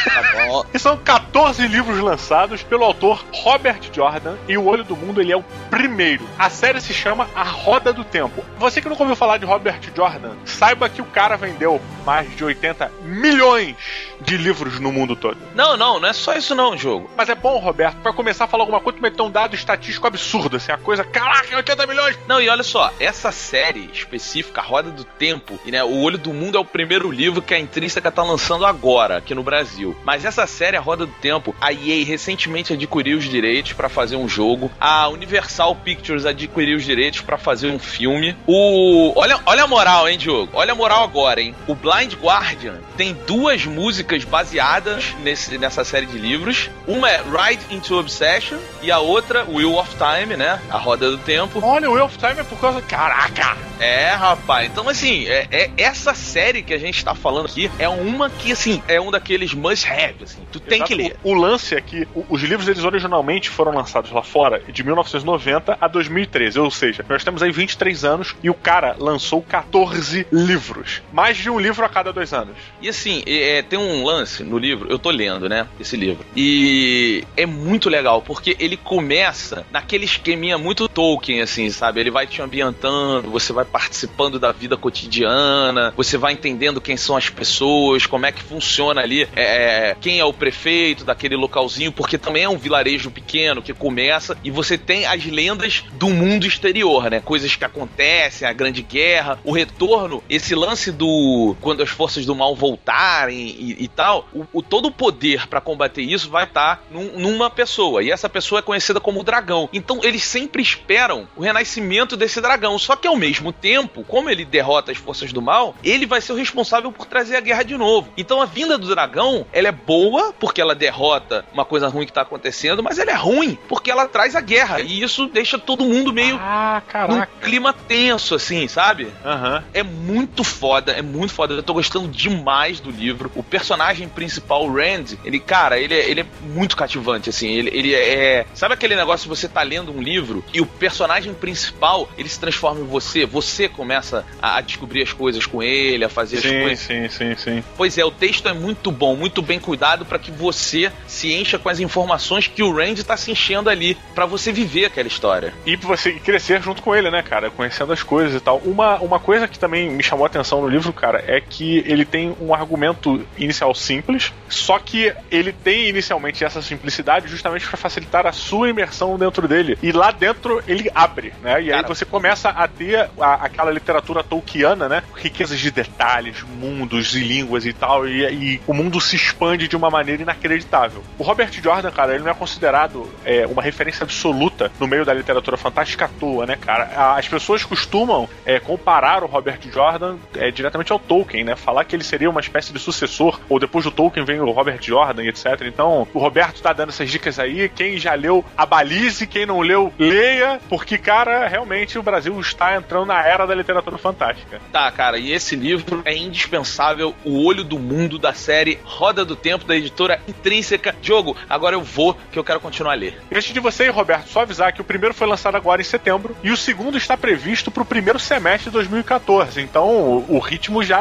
Tá e são 14 livros lançados pelo autor Robert Jordan e o Olho do Mundo ele é o primeiro. A série se chama A Roda do Tempo. Você que nunca ouviu falar de Robert Jordan, saiba que o cara vendeu mais de 80 milhões de livros no mundo todo. Não, não, não é só isso não, jogo. Mas é bom, Roberto, para começar a falar alguma coisa, tu meteu um dado estatístico absurdo, assim, a coisa, caraca, 80 milhões! Não, e olha só, essa série específica, A Roda do Tempo, e né, O Olho do Mundo é o primeiro livro que a Intrínseca tá lançando agora, aqui no Brasil. Mas essa série, A Roda do Tempo, a EA recentemente adquiriu os direitos para fazer um jogo, a Universal Pictures adquiriu os direitos para fazer um filme. O... Olha, olha a moral, hein, Diogo? Olha a moral agora, hein? O Blind Guardian tem duas músicas baseadas nesse, nessa série de livros. Uma é Ride into Obsession e a outra, Wheel of Time, né? A Roda do Tempo. Olha, o Wheel of Time é por causa. Caraca! É, rapaz. Então, assim, é, é- essa série que a gente tá falando aqui é uma que, assim, é um daqueles must-have, assim. Tu tem que ler. O, o lance é que o- os livros eles originalmente foram lançados lá fora de 1990 a 2013, ou seja, nós temos aí 23 anos e o cara lançou 14 livros. Mais de um livro a cada dois anos. E assim, é, tem um lance no livro, eu tô lendo, né, esse livro. E é muito legal, porque ele começa naquele esqueminha muito Tolkien, assim, sabe? Ele vai te ambientando, você vai participando da vida cotidiana, você vai entendendo quem são as pessoas, como é que funciona ali, é, quem é o prefeito daquele localzinho, porque também é um vilarejo pequeno que começa e você tem as lendas do mundo exterior, né? Coisas que acontecem, a Grande Guerra, o retorno, esse lance do quando as forças do mal voltarem e, e tal, o, o- todo o poder pra combater isso vai estar numa pessoa e essa pessoa é conhecida como o dragão. Então eles sempre esperam o renascimento desse dragão, só que ao mesmo tempo, como ele derrota as forças do mal, ele vai ser o responsável por trazer a guerra de novo. Então a vinda do dragão, ela é boa porque ela derrota uma coisa ruim que tá acontecendo, mas ela é ruim porque ela traz a guerra e isso deixa todo mundo meio Ah, num clima tenso assim, sabe? Aham. É muito foda, é muito foda. Eu tô gostando demais do livro. O personagem principal, o Rand, ele, cara, ele é, ele é muito cativante, assim. Ele, ele é. Sabe aquele negócio de você tá lendo um livro e o personagem principal ele se transforma em você? Você começa a, descobrir as coisas com ele, a fazer as Sim, coisas. sim, sim, sim. Pois é, o texto é muito bom, muito bem cuidado para que você se encha com as informações que o Rand tá se enchendo ali, para você viver aquela história. E pra você crescer junto com ele, né, cara? Conhecendo as coisas e tal. Uma, uma coisa que também me chamou a atenção no livro, cara, é que ele tem um argumento inicial simples, só que ele tem inicialmente essa simplicidade justamente para facilitar a sua imersão dentro dele. E lá dentro ele abre, né? E aí Cara, você começa a ter a- aquela literatura tolkiana, né? Riquezas de detalhes, mundos e línguas e tal. E, e o mundo se expande de uma maneira inacreditável. O Robert Jordan, cara, ele não é considerado é, uma referência absoluta no meio da literatura fantástica à toa, né, cara? As pessoas costumam é, comparar o Robert Jordan é, diretamente ao Tolkien, né? Falar que ele seria uma espécie de sucessor, ou depois do Tolkien vem o Robert Jordan, etc. Então, o Roberto tá dando essas dicas aí. Quem já leu, abalize. Quem não leu, leia. Porque, cara, realmente o Brasil está entrando na era da literatura fantástica. Tá, cara, e esse livro é indispensável, O Olho do Mundo da série Roda do Tempo da editora Intrínseca. Diogo, agora eu vou que eu quero continuar a ler. Antes de você Roberto, só avisar que o primeiro foi lançado agora em setembro e o segundo está previsto para o primeiro semestre de 2014. Então o ritmo já.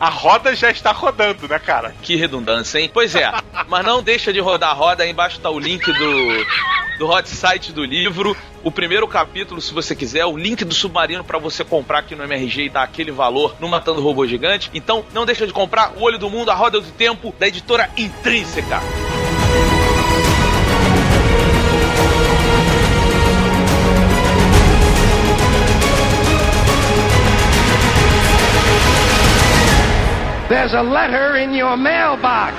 A roda já está rodando, né, cara? Que redundância, hein? Pois é, mas não deixa de rodar a roda, aí embaixo tá o link do, do hot site do livro. O primeiro capítulo, se você quiser, o link do submarino para você comprar aqui no MRG e dar aquele valor no Matando Robô Gigante. Então, não deixa de comprar O Olho do Mundo, a Roda do Tempo, da editora Intrínseca. There's a letter in your mailbox.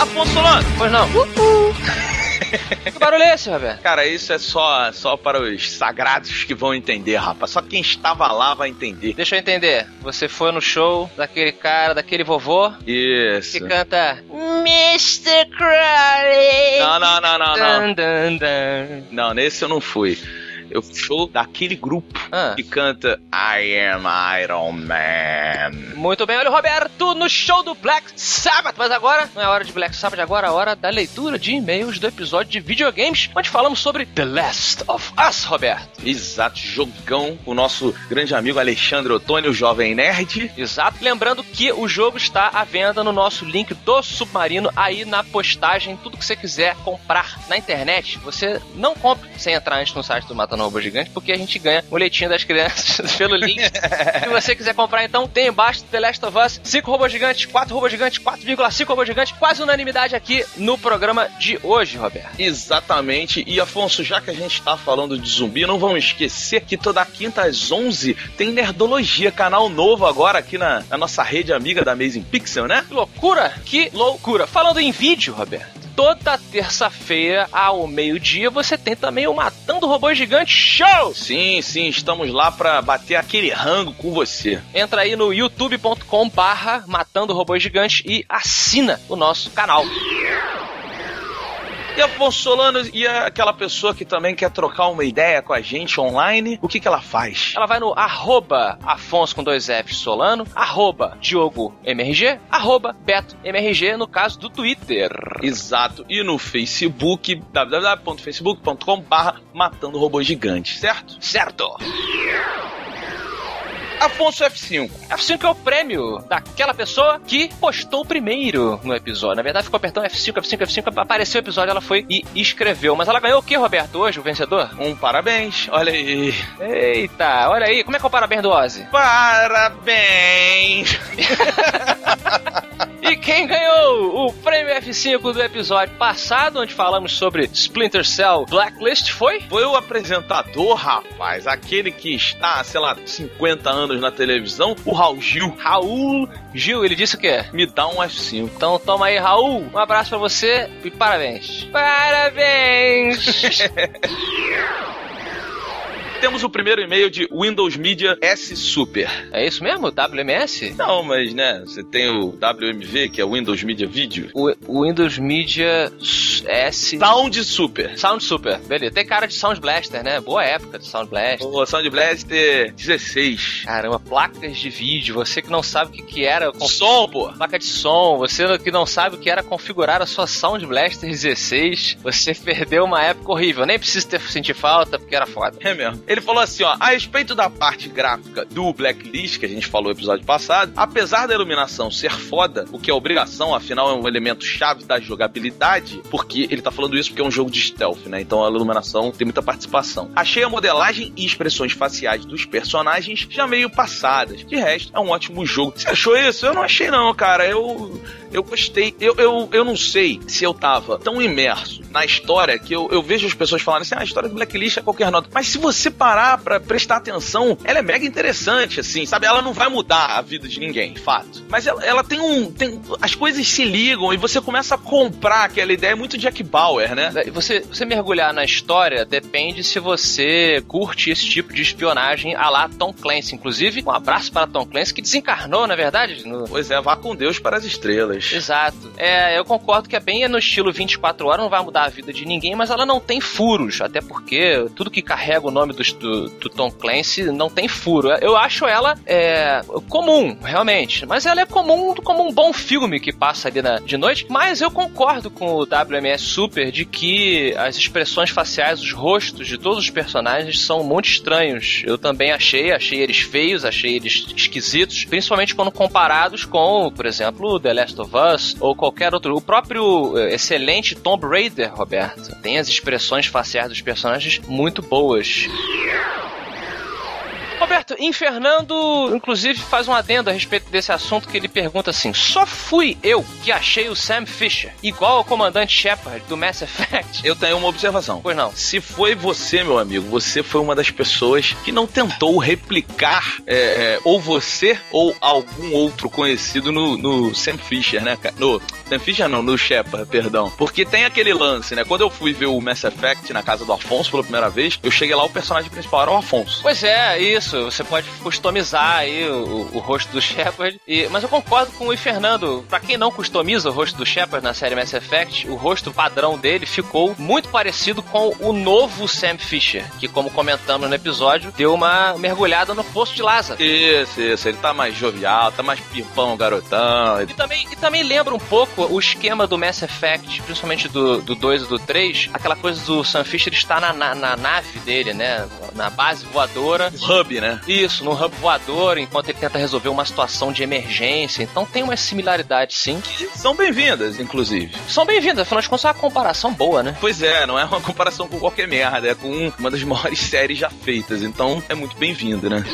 Afonso Solano! Pois não. que barulho é esse, Roberto? Cara, isso é só, só para os sagrados que vão entender, rapaz. Só quem estava lá vai entender. Deixa eu entender. Você foi no show daquele cara, daquele vovô Isso. que canta Mr. Crowley. Não, não, não, não, Dun, não. dun, dun. Não, nesse eu não fui. Eu fui show daquele grupo Ah. que canta I am Iron Man. Muito bem, olha o Roberto no show do Black Sabbath. Mas agora, não é hora de Black Sabbath, agora é hora da leitura de e-mails do episódio de videogames, onde falamos sobre The Last of Us, Roberto. Exato, jogão. O nosso grande amigo Alexandre Otônio, o jovem nerd. Exato. Lembrando que o jogo está à venda no nosso link do Submarino aí na postagem. Tudo que você quiser comprar na internet, você não compre sem entrar antes no site do Matando Robô Gigante, porque a gente ganha o leitinho das crianças pelo link. Se você quiser comprar, então, tem embaixo The Last of Us, 5 robôs gigantes, 4 robôs gigantes, 4,5 robôs gigantes, quase unanimidade aqui no programa de hoje, Roberto. Exatamente. E Afonso, já que a gente tá falando de zumbi, não vamos esquecer que toda quinta às 11 tem Nerdologia, canal novo agora aqui na, na nossa rede amiga da Amazing Pixel, né? Que loucura, que loucura. Falando em vídeo, Roberto. Toda terça-feira, ao meio-dia, você tem também o Matando Robô Gigante Show! Sim, sim, estamos lá pra bater aquele rango com você. Entra aí no youtube.com barra Matando Robôs Gigantes e assina o nosso canal. E Afonso Solano, e aquela pessoa que também quer trocar uma ideia com a gente online, o que, que ela faz? Ela vai no arroba Afonso com dois Fs Solano, arroba Diogo MRG, arroba Beto MRG, no caso do Twitter. Exato. E no Facebook, www.facebook.com barra Matando Robôs Gigantes, certo? Certo! Afonso F5. F5 é o prêmio daquela pessoa que postou primeiro no episódio. Na verdade, ficou apertando F5, F5, F5, apareceu o episódio, ela foi e escreveu. Mas ela ganhou o que, Roberto, hoje, o vencedor? Um parabéns, olha aí. Eita, olha aí, como é que é o parabéns do Ozzy? Parabéns! E quem ganhou o prêmio F5 do episódio passado, onde falamos sobre Splinter Cell Blacklist, foi? Foi o apresentador, rapaz, aquele que está, sei lá, 50 anos na televisão, o Raul Gil. Raul Gil, ele disse o quê? Me dá um F5. Então toma aí, Raul. Um abraço pra você e parabéns. Parabéns! Temos o primeiro e-mail de Windows Media S Super. É isso mesmo? WMS? Não, mas né, você tem o WMV, que é Windows Media Video. O, Windows Media S. Sound Super. Sound Super, beleza. Tem cara de Sound Blaster, né? Boa época de Sound Blaster. O Sound Blaster 16. Caramba, placas de vídeo. Você que não sabe o que, que era. Com som, pô. Placa de som. Você que não sabe o que era configurar a sua Sound Blaster 16. Você perdeu uma época horrível. Nem precisa ter sentir falta, porque era foda. É mesmo. Ele falou assim, ó, a respeito da parte gráfica do Blacklist, que a gente falou no episódio passado, apesar da iluminação ser foda, o que é obrigação, afinal é um elemento chave da jogabilidade, porque ele tá falando isso porque é um jogo de stealth, né? Então a iluminação tem muita participação. Achei a modelagem e expressões faciais dos personagens já meio passadas. De resto, é um ótimo jogo. Você achou isso? Eu não achei não, cara. Eu eu gostei. Eu, eu, eu não sei se eu tava tão imerso na história que eu, eu vejo as pessoas falarem assim, ah, a história do Blacklist é qualquer nota. Mas se você parar pra prestar atenção, ela é mega interessante, assim, sabe? Ela não vai mudar a vida de ninguém, fato. Mas ela, ela tem um. Tem, as coisas se ligam e você começa a comprar aquela ideia muito Jack Bauer, né? Você, você mergulhar na história depende se você curte esse tipo de espionagem a lá Tom Clancy. Inclusive, um abraço para Tom Clancy, que desencarnou, na verdade. No... Pois é, vá com Deus para as estrelas. Exato. É, eu concordo que é bem no estilo 24 horas, não vai mudar a vida de ninguém, mas ela não tem furos, até porque tudo que carrega o nome do, do, do Tom Clancy não tem furo. Eu acho ela é, comum, realmente, mas ela é comum como um bom filme que passa ali na, de noite, mas eu concordo com o WMS Super de que as expressões faciais, os rostos de todos os personagens são muito estranhos. Eu também achei, achei eles feios, achei eles esquisitos, principalmente quando comparados com, por exemplo, The Last of Us ou qualquer outro. O próprio eh, excelente Tomb Raider, Roberto, tem as expressões faciais dos personagens muito boas. Roberto, Infernando, inclusive, faz um adendo a respeito desse assunto que ele pergunta assim: só fui eu que achei o Sam Fisher igual ao comandante Shepard do Mass Effect? Eu tenho uma observação. Pois não. Se foi você, meu amigo, você foi uma das pessoas que não tentou replicar é, é, ou você ou algum outro conhecido no, no Sam Fisher, né, cara? No Sam Fisher não, no Shepard, perdão. Porque tem aquele lance, né? Quando eu fui ver o Mass Effect na casa do Afonso pela primeira vez, eu cheguei lá, o personagem principal era o Afonso. Pois é, isso. Você pode customizar aí o, o rosto do Shepard. E, mas eu concordo com o Fernando. Pra quem não customiza o rosto do Shepard na série Mass Effect, o rosto padrão dele ficou muito parecido com o novo Sam Fisher, que, como comentamos no episódio, deu uma mergulhada no poço de Lázaro. Isso, isso. Ele tá mais jovial, tá mais pimpão, garotão. E também, e também lembra um pouco o esquema do Mass Effect, principalmente do, do 2 e do 3, aquela coisa do Sam Fisher estar na, na, na nave dele, né? Na base voadora. Hub, né? Isso, no hub voador, enquanto ele tenta resolver uma situação de emergência. Então tem uma similaridade, sim. Que são bem-vindas, inclusive. São bem-vindas, afinal de contas é uma comparação boa, né? Pois é, não é uma comparação com qualquer merda, é com uma das maiores séries já feitas. Então é muito bem-vindo, né?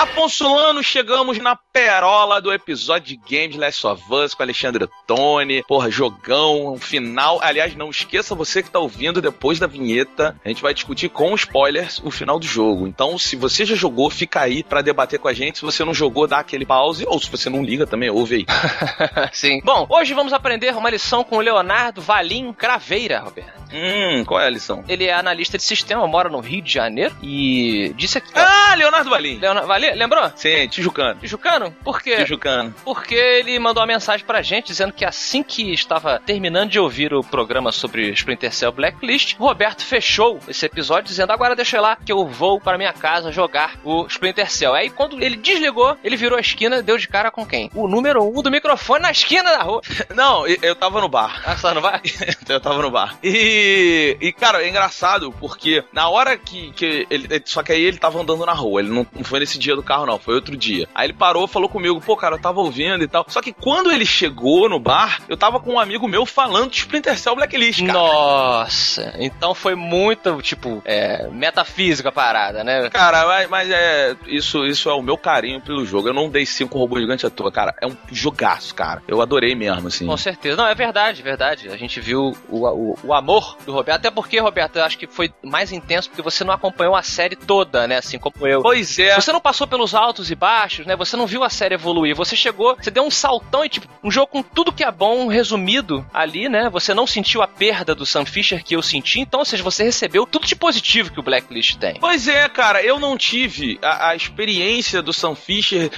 Afonso Lano, chegamos na perola do episódio de Games Last of Us com Alexandre Tony. Porra, jogão, um final. Aliás, não esqueça você que tá ouvindo depois da vinheta. A gente vai discutir com spoilers o final do jogo. Então, se você já jogou, fica aí para debater com a gente. Se você não jogou, dá aquele pause. Ou se você não liga também, ouve aí. Sim. Bom, hoje vamos aprender uma lição com o Leonardo Valim Craveira, Roberto. Hum, qual é a lição? Ele é analista de sistema, mora no Rio de Janeiro e disse aqui. Ah, Leonardo Valim. Leonardo Valim, lembrou? Sim, Tijucano. Tijucano? Por quê? Tijucano. Porque ele mandou uma mensagem pra gente dizendo que assim que estava terminando de ouvir o programa sobre Splinter Cell Blacklist, Roberto fechou esse episódio dizendo: agora deixa eu lá que eu vou para minha casa jogar o Splinter Cell. Aí quando ele desligou, ele virou a esquina, deu de cara com quem? O número um do microfone na esquina da rua. Não, eu tava no bar. Ah, você tava no bar? eu tava no bar. E, e, cara, é engraçado porque na hora que, que ele. Só que aí ele tava andando na rua. Ele não, não foi nesse dia do carro, não. Foi outro dia. Aí ele parou, falou comigo, pô, cara, eu tava ouvindo e tal. Só que quando ele chegou no bar, eu tava com um amigo meu falando de Splinter Cell Blacklist, cara. Nossa, então foi muito, tipo, é, metafísica a parada, né? Cara, mas, mas, é. Isso, isso é o meu carinho pelo jogo. Eu não dei cinco robôs gigantes à toa, cara. É um jogaço, cara. Eu adorei mesmo, assim. Com certeza. Não, é verdade, verdade. A gente viu o, o, o amor do Roberto. Até porque, Roberto, eu acho que foi mais intenso porque você não acompanhou a série toda, né? Assim como eu. Pois é. Você não passou pelos altos e baixos, né? Você não viu a série evoluir. Você chegou, você deu um saltão e, tipo, um jogo com tudo que é bom resumido ali, né? Você não sentiu a perda do Sam Fisher que eu senti. Então, ou seja, você recebeu tudo de positivo que o Blacklist tem. Pois é, cara. Eu não tive a, a experiência do Sam Fisher.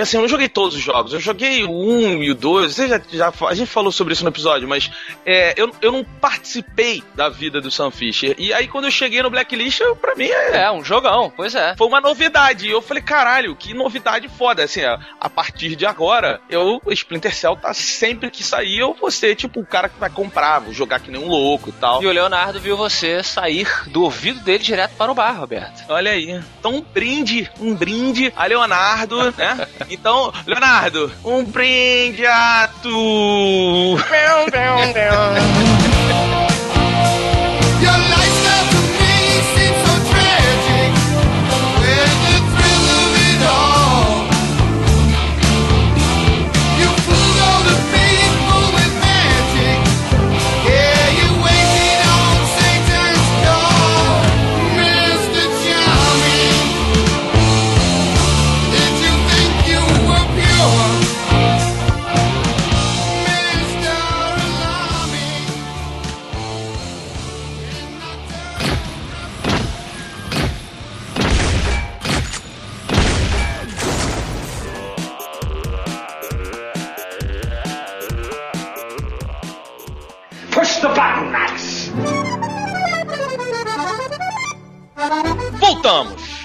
Assim, eu não joguei todos os jogos. Eu joguei o 1 e o 2. Você já, já, a gente falou sobre isso no episódio, mas é, eu, eu não participei da vida do Sam Fisher. E aí, quando eu cheguei no Blacklist, eu, pra mim é. É, um jogão, pois é. Foi uma novidade. E eu falei, caralho, que novidade foda. Assim, a, a partir de agora, eu, o Splinter Cell tá sempre que sair, eu vou ser tipo o cara que vai comprar, vou jogar que nem um louco e tal. E o Leonardo viu você sair do ouvido dele direto para o bar, Roberto. Olha aí. Então, um brinde, um brinde a Leonardo, né? Então, Leonardo, um brinde a tu. Voltamos!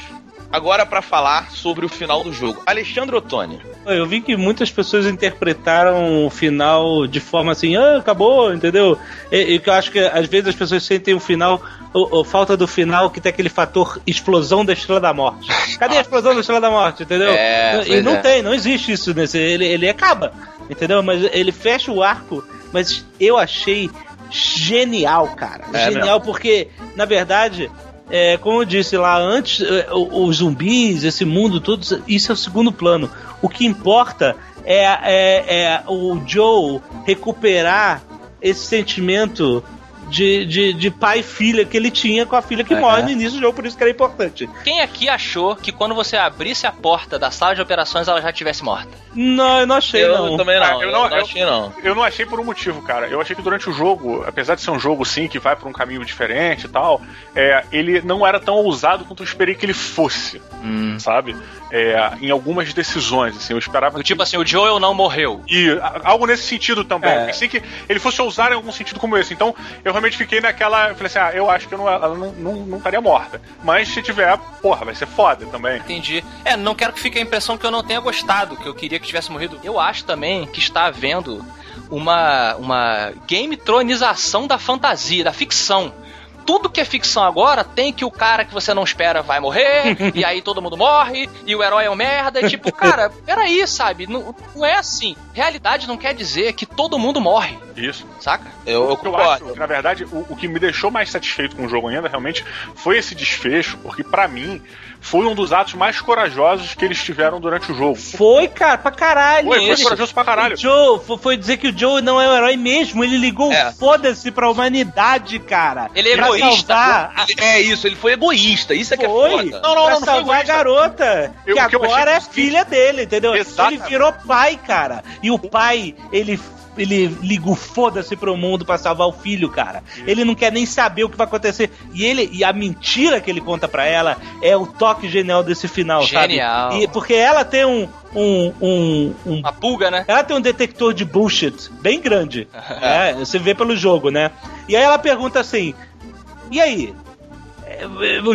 Agora para falar sobre o final do jogo. Alexandre Ottoni. Eu vi que muitas pessoas interpretaram o final de forma assim, ah, acabou, entendeu? E, que eu acho que às vezes as pessoas sentem o final, o, o, falta do final que tem aquele fator explosão da Estrela da Morte. Cadê a explosão da Estrela da Morte, entendeu? É, e não é. tem, não existe isso nesse. Ele, ele acaba, entendeu? Mas ele fecha o arco, mas eu achei genial, cara. É genial, porque, na verdade, é, como eu disse lá antes, é, os zumbis, esse mundo todo, isso é o segundo plano. O que importa é, é, é o Joe recuperar esse sentimento de, de, de, pai e filha que ele tinha com a filha que morre no início do jogo, por isso que era importante. Quem aqui achou que quando você abrisse a porta da sala de operações ela já tivesse morta? Não, eu não achei, eu não. também não. Ah, eu, não, eu não achei, não. Eu não achei por um motivo, cara. Eu achei que durante o jogo, apesar de ser um jogo, sim, que vai por um caminho diferente e tal, é, ele não era tão ousado quanto eu esperei que ele fosse, hum. sabe? É, em algumas decisões, assim, eu esperava... Que... Tipo assim, o Joel não morreu. E algo nesse sentido também. É. Pensei que ele fosse ousar em algum sentido como esse. Então, eu realmente fiquei naquela... Falei assim, ah, eu acho que não, ela não, não, não estaria morta. Mas se tiver, porra, vai ser foda também. Entendi. É, não quero que fique a impressão que eu não tenha gostado, que eu queria que tivesse morrido. Eu acho também que está havendo uma, uma game tronização da fantasia, da ficção tudo que é ficção agora tem que o cara que você não espera vai morrer, e aí todo mundo morre, e o herói é um merda. E tipo, cara, peraí, sabe? Não, não é assim. Realidade não quer dizer que todo mundo morre. Isso. Saca? Eu, eu. Eu acho que, na verdade, o, o que me deixou mais satisfeito com o jogo ainda, realmente, foi esse desfecho, porque para mim foi um dos atos mais corajosos que eles tiveram durante o jogo. Foi, cara, pra caralho. Foi, foi corajoso pra caralho. O Joe foi dizer que o Joe não é um herói mesmo, ele ligou é. foda-se pra humanidade, cara. Ele é egoísta. Salvar... É isso, ele foi egoísta, isso é que é foda. Não, não, pra não, salvar a garota, eu, que agora é filha dele, entendeu? Exatamente. Ele virou pai, cara. E o pai, ele ele liga o foda-se pro mundo para salvar o filho, cara. Ele não quer nem saber o que vai acontecer. E ele e a mentira que ele conta para ela é o toque genial desse final, genial. sabe? E, porque ela tem um, um, um, um, Uma pulga, né? Ela tem um detector de bullshit bem grande. é, você vê pelo jogo, né? E aí ela pergunta assim: E aí?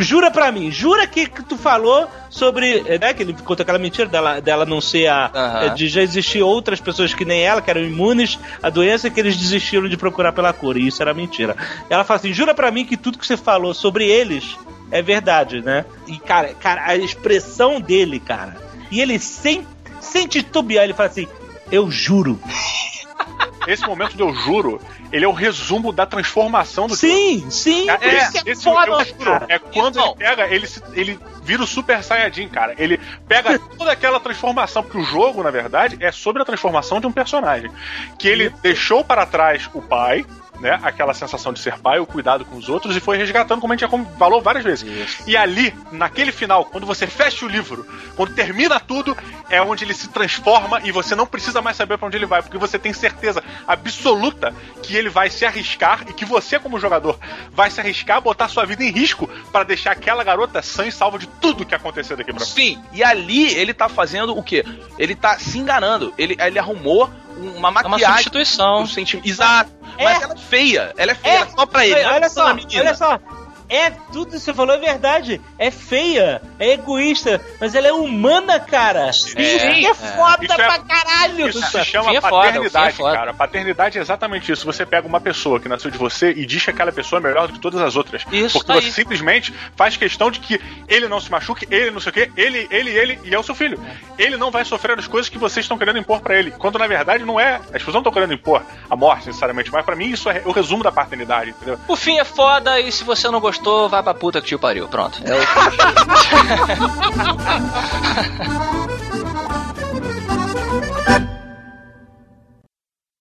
Jura pra mim, jura que, que tu falou sobre, né, que ele conta aquela mentira dela, dela não ser a, uhum. de já existir outras pessoas que nem ela, que eram imunes à doença, que eles desistiram de procurar pela cura, e isso era mentira. Ela fala assim, jura pra mim que tudo que você falou sobre eles é verdade, né? E, cara, cara a expressão dele, cara, e ele sem, sem titubear, ele fala assim, eu juro. Esse momento do eu juro ele é o resumo da transformação do Sim, jogo. sim. É, esse, é, esse foda, eu, é quando ele pega, ele, ele vira o Super Saiyajin, cara. Ele pega toda aquela transformação, porque o jogo, na verdade, é sobre a transformação de um personagem. Que ele deixou para trás o pai, né? Aquela sensação de ser pai, o cuidado com os outros, e foi resgatando, como a gente já falou várias vezes. Isso. E ali, naquele final, quando você fecha o livro, quando termina tudo, é onde ele se transforma e você não precisa mais saber para onde ele vai, porque você tem certeza absoluta que ele vai se arriscar e que você, como jogador, vai se arriscar, botar sua vida em risco para deixar aquela garota sã e salva de tudo que aconteceu daqui pra frente. Sim, e ali ele tá fazendo o quê? Ele tá se enganando. Ele, ele arrumou uma maquiagem. É uma substituição. Exato. É. Mas ela é feia. Ela é feia é. só pra ele. Olha só, olha só. É, tudo que você falou é verdade. É feia, é egoísta, mas ela é humana, cara. Sim, é, é foda é. pra caralho. Isso se chama é paternidade, foda, cara. Paternidade é exatamente isso. Você pega uma pessoa que nasceu de você e diz que aquela pessoa é melhor do que todas as outras. Isso, porque tá você aí. simplesmente faz questão de que ele não se machuque, ele não sei o quê, ele, ele, ele, e é o seu filho. Ele não vai sofrer as coisas que vocês estão querendo impor para ele. Quando na verdade não é. As pessoas não estão querendo impor a morte necessariamente, mas para mim isso é o resumo da paternidade, entendeu? O fim é foda e se você não gostou, vai pra puta que te pariu. Pronto. É o.